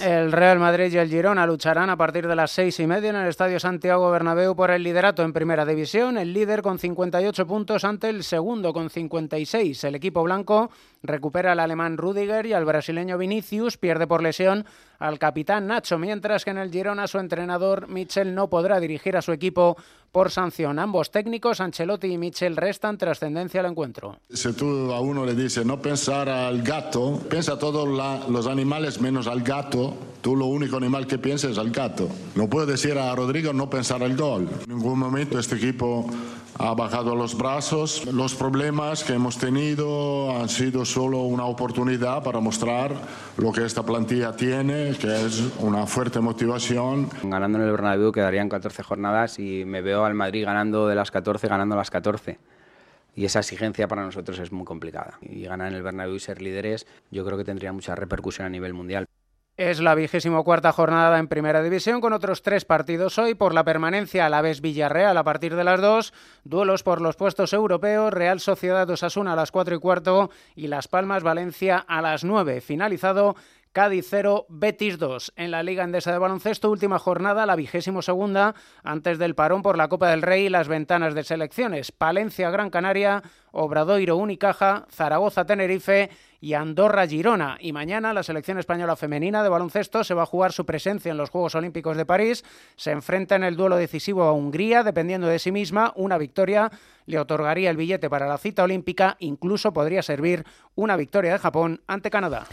El Real Madrid y el Girona lucharán a partir de las seis y media en el Estadio Santiago Bernabéu por el liderato en Primera División. El líder con 58 puntos ante el segundo con 56. El equipo blanco recupera al alemán Rudiger y al brasileño Vinicius. Pierde por lesión al capitán Nacho, mientras que en el Girona su entrenador Michel no podrá dirigir a su equipo por sanción. Ambos técnicos, Ancelotti y Michel, restan trascendencia al encuentro. Si tú a uno le dices no pensar al gato, piensa a todos los animales menos al gato, tú lo único animal que piensas es al gato. No puedo decir a Rodrigo no pensar al gol. En ningún momento este equipo ha bajado los brazos. Los problemas que hemos tenido han sido solo una oportunidad para mostrar lo que esta plantilla tiene, que es una fuerte motivación. Ganando en el Bernabéu quedarían 14 jornadas y me veo al Madrid ganando de las 14, ganando las 14 y esa exigencia para nosotros es muy complicada. Y ganar en el Bernabéu y ser líderes yo creo que tendría mucha repercusión a nivel mundial. Es la vigésimo cuarta jornada en Primera División con otros tres partidos hoy por la permanencia a la vez Villarreal a partir de las dos, duelos por los puestos europeos, Real Sociedad Osasuna a las cuatro y cuarto y Las Palmas Valencia a las nueve. Finalizado Cádiz 0, Betis 2. En la Liga Endesa de Baloncesto, última jornada, la vigésimo segunda, antes del parón por la Copa del Rey y las ventanas de selecciones. Palencia, Gran Canaria, Obradoiro, Unicaja, Zaragoza, Tenerife y Andorra, Girona. Y mañana la selección española femenina de baloncesto se va a jugar su presencia en los Juegos Olímpicos de París. Se enfrenta en el duelo decisivo a Hungría, dependiendo de sí misma. Una victoria le otorgaría el billete para la cita olímpica, incluso podría servir una victoria de Japón ante Canadá.